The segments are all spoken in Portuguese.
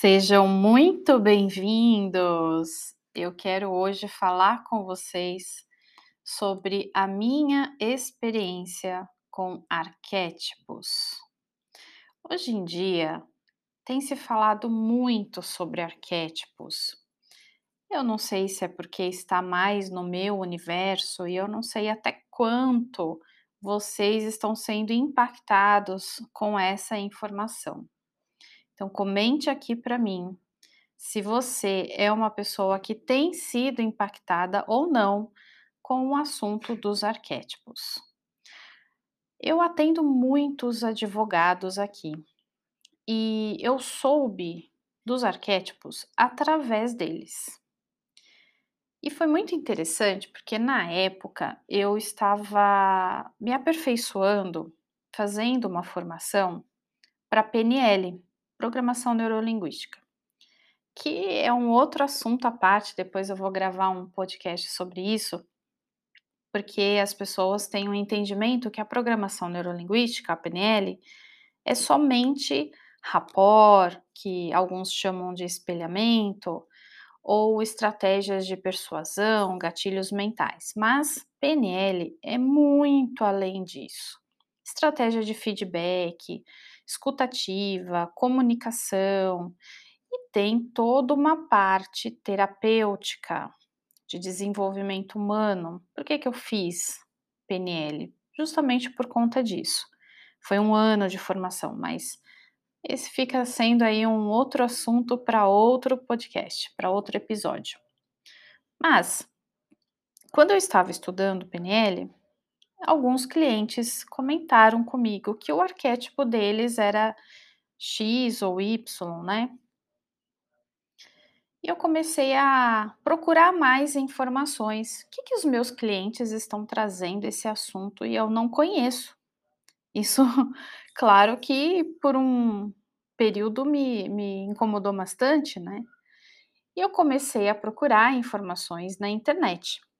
Sejam muito bem-vindos! Eu quero hoje falar com vocês sobre a minha experiência com arquétipos. Hoje em dia tem se falado muito sobre arquétipos. Eu não sei se é porque está mais no meu universo e eu não sei até quanto vocês estão sendo impactados com essa informação. Então, comente aqui para mim se você é uma pessoa que tem sido impactada ou não com o assunto dos arquétipos. Eu atendo muitos advogados aqui e eu soube dos arquétipos através deles. E foi muito interessante porque na época eu estava me aperfeiçoando, fazendo uma formação para PNL, programação neurolinguística, que é um outro assunto à parte. Depois eu vou gravar um podcast sobre isso, porque as pessoas têm um entendimento que a programação neurolinguística, a PNL, é somente rapport, que alguns chamam de espelhamento, ou estratégias de persuasão, gatilhos mentais. Mas PNL é muito além disso. Estratégia de feedback, escutativa, comunicação e tem toda uma parte terapêutica de desenvolvimento humano. Por que, que eu fiz PNL? Justamente por conta disso. Foi um ano de formação, mas esse fica sendo aí um outro assunto para outro podcast, para outro episódio. Mas, quando eu estava estudando PNL, alguns clientes comentaram comigo que o arquétipo deles era X ou Y, né? E eu comecei a procurar mais informações. O que, que os meus clientes estão trazendo esse assunto e eu não conheço? Isso, claro que por um período me, me incomodou bastante, né? E eu comecei a procurar informações na internet.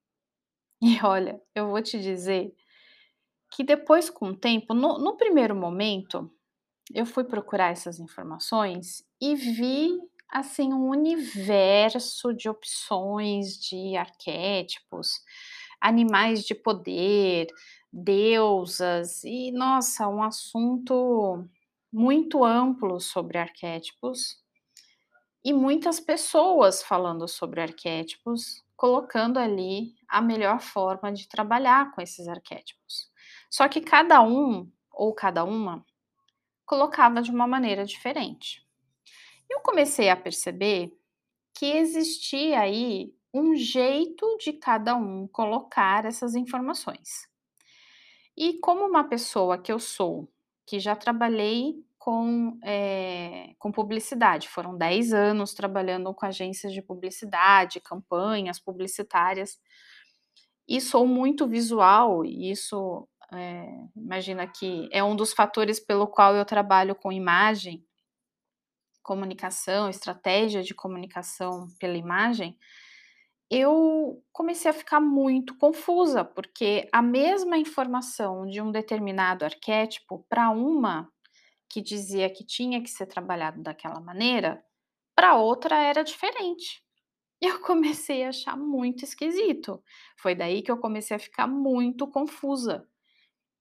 E olha, eu vou te dizer que depois, com o tempo, no, no primeiro momento, eu fui procurar essas informações e vi assim um universo de opções de arquétipos, animais de poder, deusas e nossa, um assunto muito amplo sobre arquétipos e muitas pessoas falando sobre arquétipos, colocando ali a melhor forma de trabalhar com esses arquétipos. Só que cada um ou cada uma colocava de uma maneira diferente. Eu comecei a perceber que existia aí um jeito de cada um colocar essas informações. E como uma pessoa que eu sou, que já trabalhei com, é, com publicidade, foram 10 anos trabalhando com agências de publicidade, campanhas publicitárias, e sou muito visual, e isso é, imagina que é um dos fatores pelo qual eu trabalho com imagem, comunicação, estratégia de comunicação pela imagem, eu comecei a ficar muito confusa, porque a mesma informação de um determinado arquétipo para uma que dizia que tinha que ser trabalhado daquela maneira, para outra era diferente. Eu comecei a achar muito esquisito. Foi daí que eu comecei a ficar muito confusa.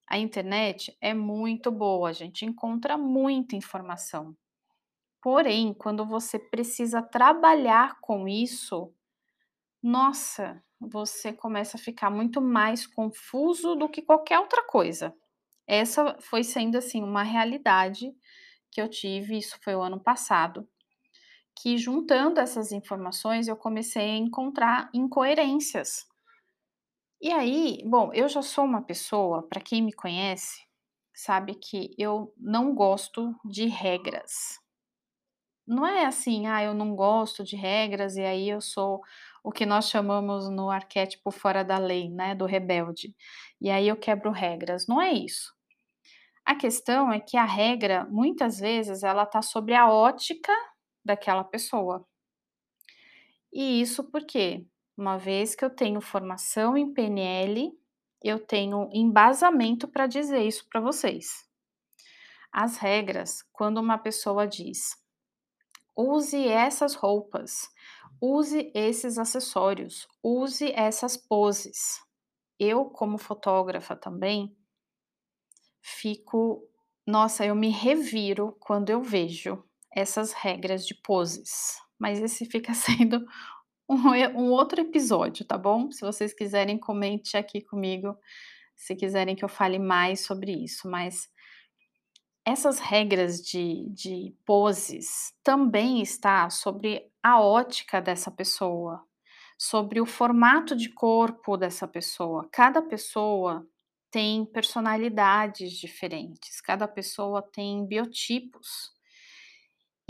A internet é muito boa, a gente encontra muita informação. Porém, quando você precisa trabalhar com isso, nossa, você começa a ficar muito mais confuso do que qualquer outra coisa. Essa foi sendo assim uma realidade que eu tive, isso foi o ano passado, que juntando essas informações eu comecei a encontrar incoerências e aí, bom, eu já sou uma pessoa, para quem me conhece, sabe que eu não gosto de regras. Não é assim, ah, eu não gosto de regras e aí eu sou o que nós chamamos no arquétipo fora da lei, né, do rebelde. E aí eu quebro regras. Não é isso. A questão é que a regra, muitas vezes, ela tá sobre a ótica daquela pessoa. E isso por quê? Uma vez que eu tenho formação em PNL, eu tenho embasamento para dizer isso para vocês. As regras, quando uma pessoa diz use essas roupas, use esses acessórios, use essas poses. Eu, como fotógrafa também, fico nossa, eu me reviro quando eu vejo essas regras de poses, mas esse fica sendo um um outro episódio, tá bom? Se vocês quiserem, comente aqui comigo, se quiserem que eu fale mais sobre isso, mas essas regras de de poses também está sobre a ótica dessa pessoa, sobre o formato de corpo dessa pessoa. Cada pessoa tem personalidades diferentes, cada pessoa tem biotipos.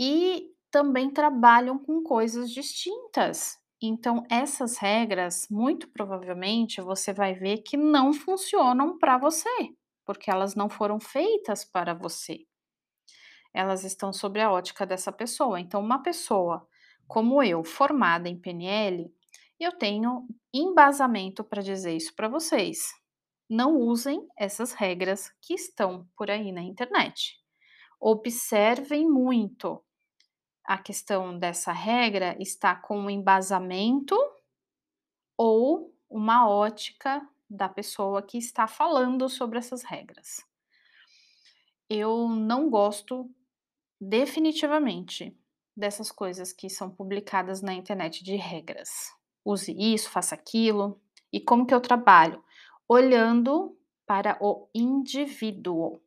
E também trabalham com coisas distintas. Então, essas regras, muito provavelmente, você vai ver que não funcionam para você, porque elas não foram feitas para você. Elas estão sobre a ótica dessa pessoa. Então, uma pessoa como eu, formada em PNL, eu tenho embasamento para dizer isso para vocês. Não usem essas regras que estão por aí na internet. Observem muito a questão dessa regra está com um embasamento ou uma ótica da pessoa que está falando sobre essas regras. Eu não gosto definitivamente dessas coisas que são publicadas na internet de regras. Use isso, faça aquilo. E como que eu trabalho? Olhando para o indivíduo.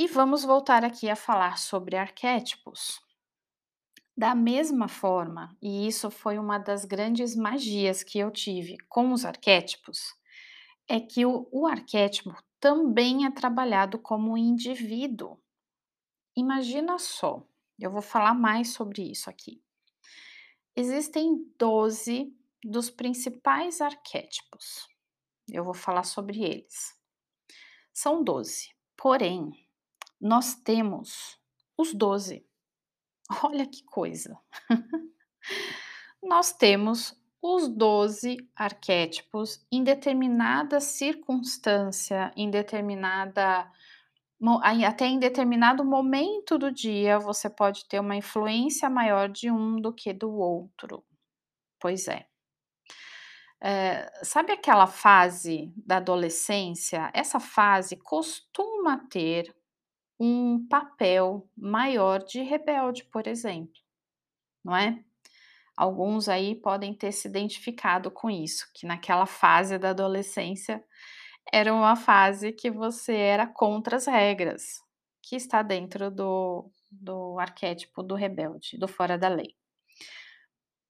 E vamos voltar aqui a falar sobre arquétipos. Da mesma forma, e isso foi uma das grandes magias que eu tive com os arquétipos, é que o, o arquétipo também é trabalhado como indivíduo. Imagina só, eu vou falar mais sobre isso aqui. Existem 12 dos principais arquétipos. Eu vou falar sobre eles. São 12. Porém, nós temos os 12. Olha que coisa! nós temos os 12 arquétipos em determinada circunstância, em determinada até em determinado momento do dia você pode ter uma influência maior de um do que do outro. Pois é. é sabe aquela fase da adolescência? Essa fase costuma ter um papel maior de rebelde, por exemplo, não é? Alguns aí podem ter se identificado com isso, que naquela fase da adolescência era uma fase que você era contra as regras, que está dentro do, do arquétipo do rebelde, do fora da lei.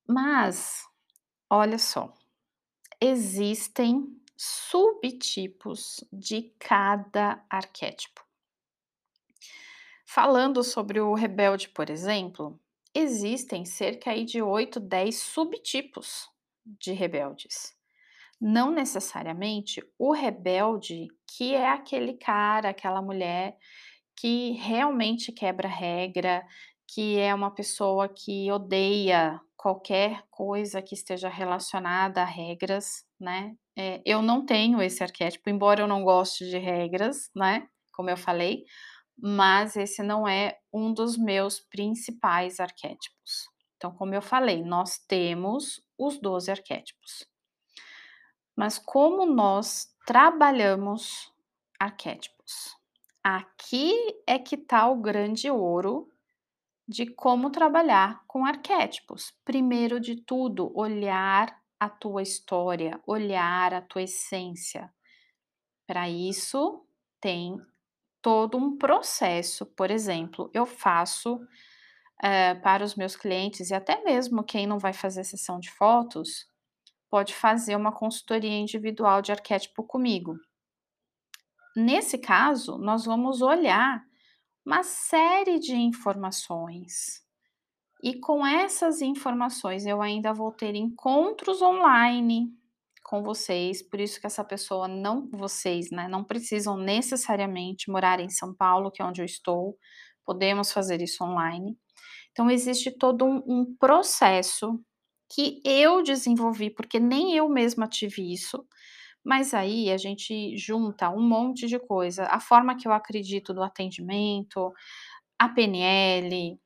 Mas, olha só, existem subtipos de cada arquétipo. Falando sobre o rebelde, por exemplo, existem cerca de 8, 10 subtipos de rebeldes. Não necessariamente o rebelde, que é aquele cara, aquela mulher que realmente quebra regra, que é uma pessoa que odeia qualquer coisa que esteja relacionada a regras, né? É, eu não tenho esse arquétipo, embora eu não goste de regras, né? Como eu falei, mas esse não é um dos meus principais arquétipos. Então, como eu falei, nós temos os 12 arquétipos. Mas como nós trabalhamos arquétipos? Aqui é que está o grande ouro de como trabalhar com arquétipos. Primeiro de tudo, olhar a tua história, olhar a tua essência. Para isso, tem todo um processo. Por exemplo, eu faço é, para os meus clientes e até mesmo quem não vai fazer sessão de fotos pode fazer uma consultoria individual de arquétipo comigo. Nesse caso, nós vamos olhar uma série de informações. E com essas informações eu ainda vou ter encontros online com vocês, por isso que essa pessoa não, vocês, né, não precisam necessariamente morar em São Paulo, que é onde eu estou, podemos fazer isso online. Então, existe todo um, um processo que eu desenvolvi, porque nem eu mesma tive isso, mas aí a gente junta um monte de coisa, a forma que eu acredito do atendimento, a PNL,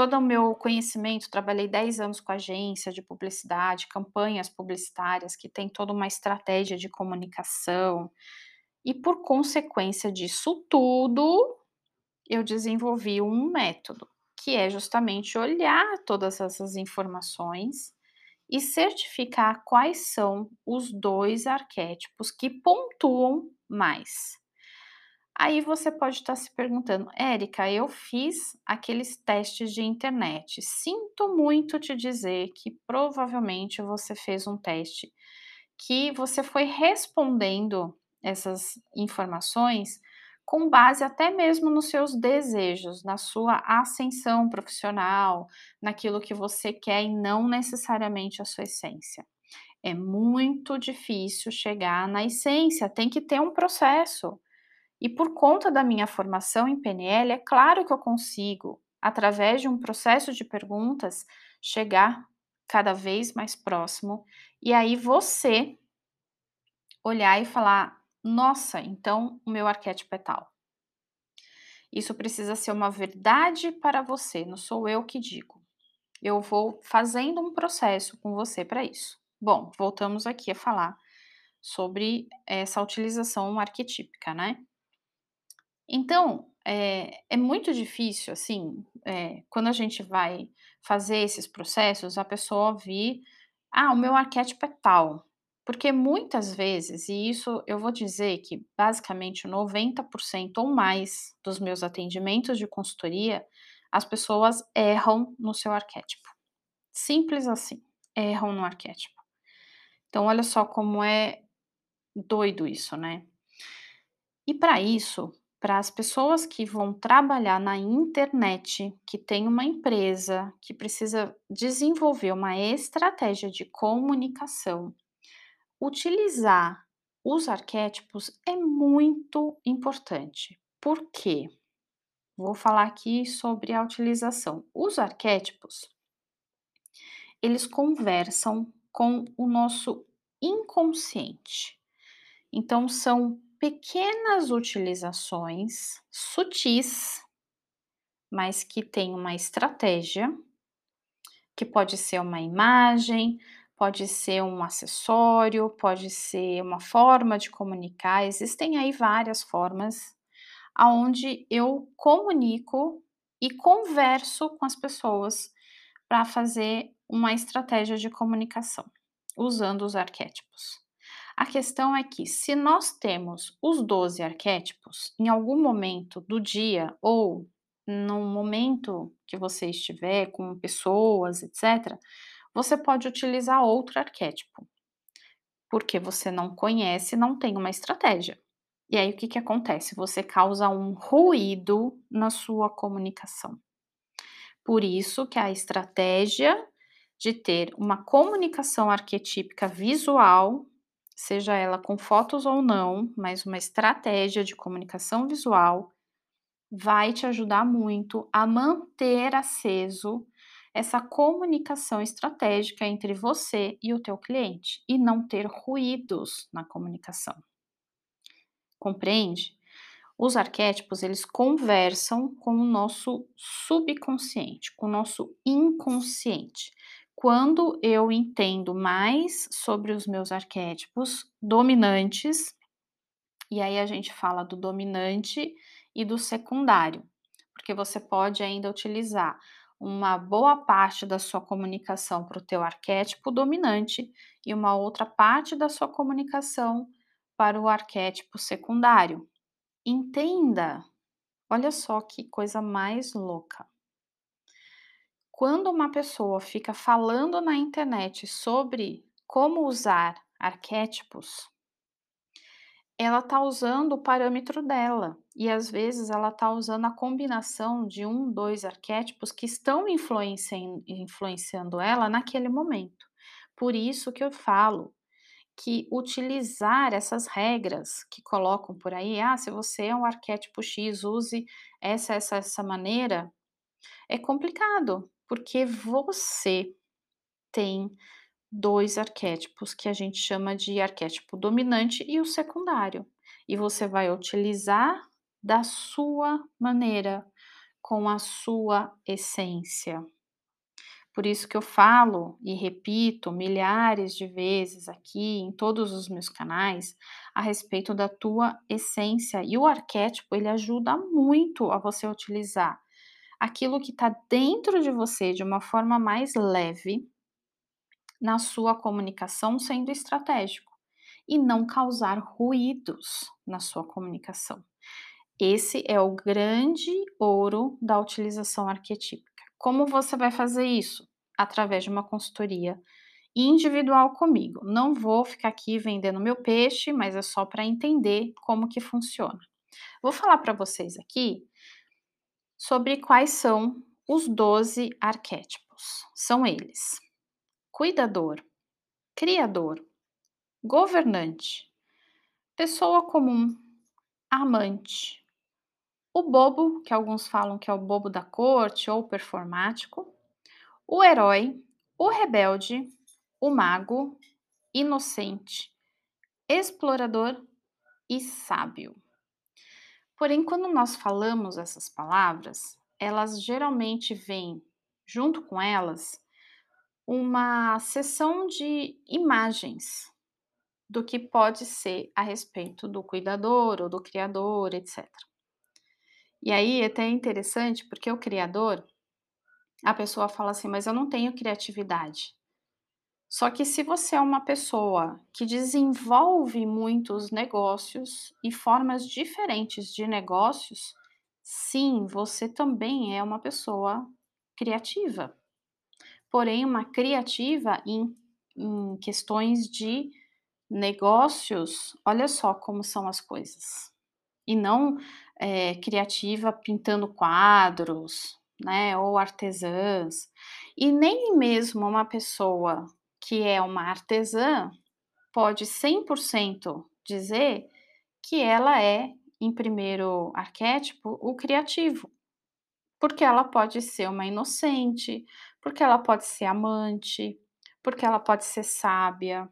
todo o meu conhecimento, trabalhei 10 anos com agência de publicidade, campanhas publicitárias, que tem toda uma estratégia de comunicação, e por consequência disso tudo, eu desenvolvi um método, que é justamente olhar todas essas informações e certificar quais são os dois arquétipos que pontuam mais. Aí você pode estar se perguntando, Érica, eu fiz aqueles testes de internet. Sinto muito te dizer que provavelmente você fez um teste que você foi respondendo essas informações com base até mesmo nos seus desejos, na sua ascensão profissional, naquilo que você quer e não necessariamente a sua essência. É muito difícil chegar na essência, tem que ter um processo. E por conta da minha formação em PNL, é claro que eu consigo, através de um processo de perguntas, chegar cada vez mais próximo e aí você olhar e falar: nossa, então o meu arquétipo é tal. Isso precisa ser uma verdade para você, não sou eu que digo. Eu vou fazendo um processo com você para isso. Bom, voltamos aqui a falar sobre essa utilização arquetípica, né? Então, é, é muito difícil, assim, é, quando a gente vai fazer esses processos, a pessoa vir, ah, o meu arquétipo é tal, porque muitas vezes, e isso eu vou dizer que basicamente 90% ou mais dos meus atendimentos de consultoria, as pessoas erram no seu arquétipo. Simples assim, erram no arquétipo. Então, olha só como é doido isso, né? E para isso, para as pessoas que vão trabalhar na internet, que tem uma empresa que precisa desenvolver uma estratégia de comunicação, Utilizar os arquétipos é muito importante. Por quê? Vou falar aqui sobre a utilização. Os arquétipos, eles conversam com o nosso inconsciente. Então, são pequenas utilizações sutis, mas que têm uma estratégia, que pode ser uma imagem, pode ser um acessório, pode ser uma forma de comunicar. Existem aí várias formas aonde eu comunico e converso com as pessoas para fazer uma estratégia de comunicação usando os arquétipos. A questão é que, se nós temos os 12 arquétipos em algum momento do dia ou no momento que você estiver com pessoas, etc., você pode utilizar outro arquétipo, porque você não conhece, não tem uma estratégia. E aí o que, que acontece? Você causa um ruído na sua comunicação. Por isso que a estratégia de ter uma comunicação arquetípica visual, seja ela com fotos ou não, mas uma estratégia de comunicação visual, vai te ajudar muito a manter aceso essa comunicação estratégica entre você e o teu cliente e não ter ruídos na comunicação. Compreende? Os arquétipos, eles conversam com o nosso subconsciente, com o nosso inconsciente. Quando eu entendo mais sobre os meus arquétipos dominantes, e aí a gente fala do dominante e do secundário, porque você pode ainda utilizar uma boa parte da sua comunicação para o teu arquétipo dominante e uma outra parte da sua comunicação para o arquétipo secundário. Entenda, olha só que coisa mais louca. Quando uma pessoa fica falando na internet sobre como usar arquétipos, ela está usando o parâmetro dela e às vezes ela está usando a combinação de um, dois arquétipos que estão influenciando, ela naquele momento. Por isso que eu falo que utilizar essas regras que colocam por aí, ah, se você é um arquétipo X, use essa, essa, essa maneira, é complicado, porque você tem dois arquétipos que a gente chama de arquétipo dominante e o secundário. E você vai utilizar da sua maneira, com a sua essência. Por isso que eu falo e repito milhares de vezes aqui em todos os meus canais a respeito da tua essência. E o arquétipo ele ajuda muito a você utilizar aquilo que está dentro de você de uma forma mais leve na sua comunicação, sendo estratégico e não causar ruídos na sua comunicação. Esse é o grande ouro da utilização arquetípica. Como você vai fazer isso? Através de uma consultoria individual comigo. Não vou ficar aqui vendendo meu peixe, mas é só para entender como que funciona. Vou falar para vocês aqui sobre quais são os 12 arquétipos. São eles: cuidador, criador, governante, pessoa comum, amante, o bobo, que alguns falam que é o bobo da corte ou performático, o herói, o rebelde, o mago, inocente, explorador e sábio. Porém, quando nós falamos essas palavras, elas geralmente vêm junto com elas uma sessão de imagens do que pode ser a respeito do cuidador ou do criador, etc. E aí é até interessante porque o criador, a pessoa fala assim, mas eu não tenho criatividade. Só que se você é uma pessoa que desenvolve muitos negócios e formas diferentes de negócios, sim, você também é uma pessoa criativa. Porém, uma criativa em, em questões de negócios, olha só como são as coisas. E não é, criativa pintando quadros, né, ou artesãs, e nem mesmo uma pessoa que é uma artesã pode 100% dizer que ela é, em primeiro arquétipo, o criativo, porque ela pode ser uma inocente, porque ela pode ser amante, porque ela pode ser sábia,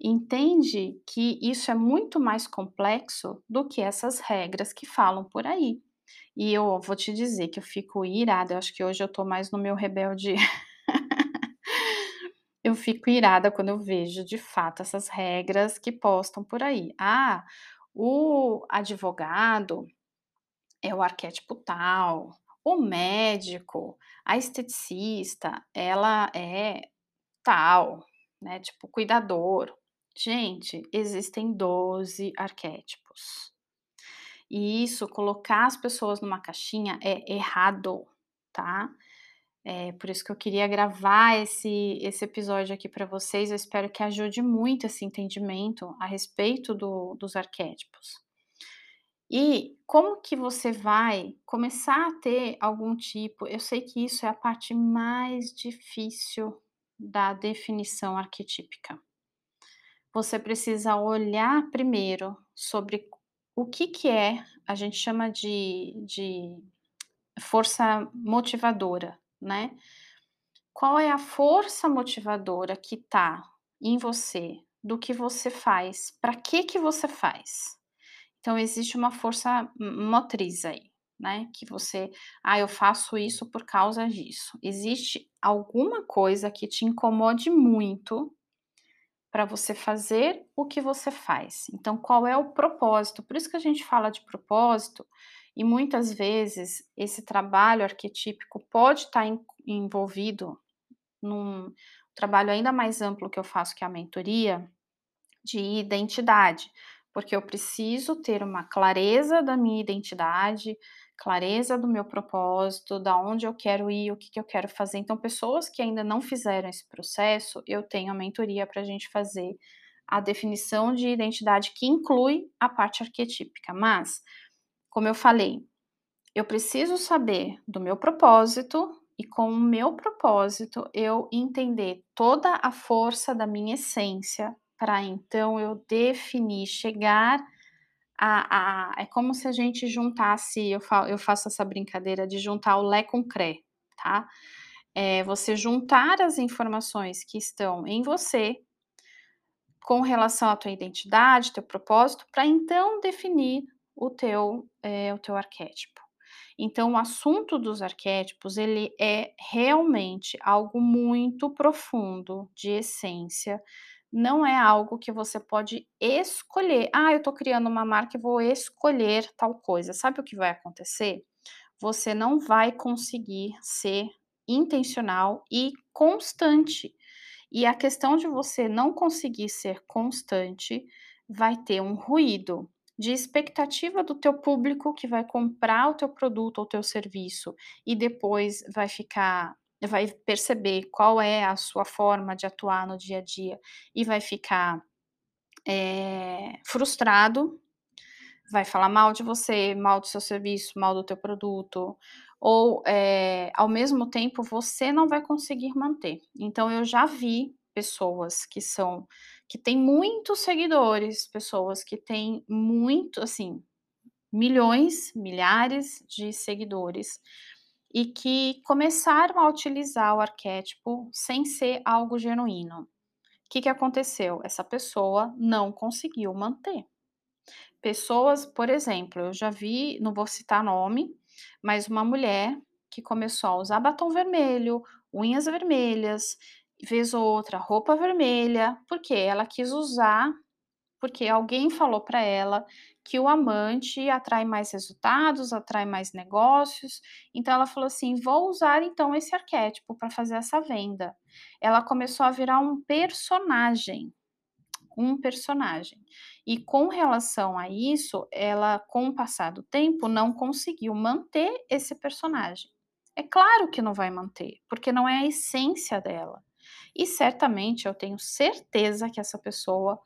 entende que isso é muito mais complexo do que essas regras que falam por aí. E eu vou te dizer que eu fico irada, eu acho que hoje eu tô mais no meu rebelde. eu fico irada quando eu vejo de fato essas regras que postam por aí. Ah, o advogado é o arquétipo tal, o médico, a esteticista, ela é tal, né? Tipo, cuidador. Gente, existem 12 arquétipos. E isso, colocar as pessoas numa caixinha é errado, tá? É por isso que eu queria gravar esse, esse episódio aqui para vocês. Eu espero que ajude muito esse entendimento a respeito do, dos arquétipos. E como que você vai começar a ter algum tipo? Eu sei que isso é a parte mais difícil da definição arquetípica você precisa olhar primeiro sobre o que, que é, a gente chama de, de força motivadora, né? Qual é a força motivadora que está em você, do que você faz, para que que você faz? Então existe uma força motriz aí, né? Que você, ah, eu faço isso por causa disso. Existe alguma coisa que te incomode muito para você fazer o que você faz. Então, qual é o propósito? Por isso que a gente fala de propósito, e muitas vezes esse trabalho arquetípico pode estar tá envolvido num trabalho ainda mais amplo que eu faço, que é a mentoria, de identidade, porque eu preciso ter uma clareza da minha identidade, clareza do meu propósito, da onde eu quero ir, o que, que eu quero fazer. Então, pessoas que ainda não fizeram esse processo, eu tenho a mentoria para a gente fazer a definição de identidade que inclui a parte arquetípica. Mas, como eu falei, eu preciso saber do meu propósito e com o meu propósito eu entender toda a força da minha essência para então eu definir, chegar a, a, é como se a gente juntasse, eu, fa, eu faço essa brincadeira de juntar o Lé com o Cré, tá? É você juntar as informações que estão em você com relação à tua identidade, teu propósito, para então definir o teu, é, o teu arquétipo. Então, o assunto dos arquétipos, ele é realmente algo muito profundo, de essência, não é algo que você pode escolher. "Ah, eu estou criando uma marca e vou escolher tal coisa", sabe o que vai acontecer? Você não vai conseguir ser intencional e constante. E a questão de você não conseguir ser constante, vai ter um ruído de expectativa do teu público que vai comprar o teu produto ou teu serviço e depois vai ficar vai perceber qual é a sua forma de atuar no dia a dia e vai ficar, eh, frustrado, vai falar mal de você, mal do seu serviço, mal do teu produto, ou, eh, ao mesmo tempo você não vai conseguir manter. Então eu já vi pessoas que são que têm muitos seguidores, pessoas que têm muito assim, milhões, milhares de seguidores, e que começaram a utilizar o arquétipo sem ser algo genuíno. Que que aconteceu? Essa pessoa não conseguiu manter. Pessoas, por exemplo, eu já vi, não vou citar nome, mas uma mulher que começou a usar batom vermelho, unhas vermelhas, vez ou outra roupa vermelha, porque ela quis usar, porque alguém falou para ela que o amante atrai mais resultados, atrai mais negócios, então ela falou assim: "Vou usar então esse arquétipo para fazer essa venda". Ela começou a virar um personagem, um personagem. E com relação a isso, ela com o passar do tempo não conseguiu manter esse personagem. É claro que não vai manter, porque não é a essência dela. E certamente eu tenho certeza que essa pessoa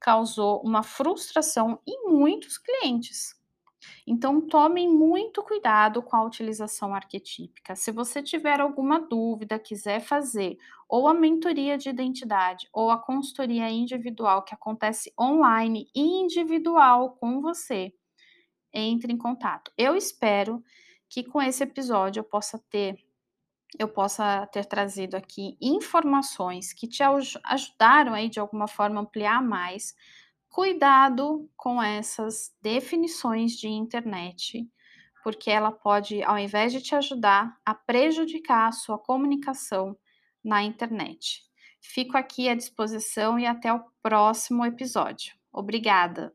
causou uma frustração em muitos clientes. Então tomem muito cuidado com a utilização arquetípica. Se você tiver alguma dúvida, quiser fazer ou a mentoria de identidade ou a consultoria individual que acontece online individual com você, entre em contato. Eu espero que com esse episódio eu possa ter eu possa ter trazido aqui informações que te ajudaram aí de alguma forma ampliar mais. Cuidado com essas definições de internet, porque ela pode, ao invés de te ajudar, a prejudicar a sua comunicação na internet. Fico aqui à disposição e até o próximo episódio. Obrigada.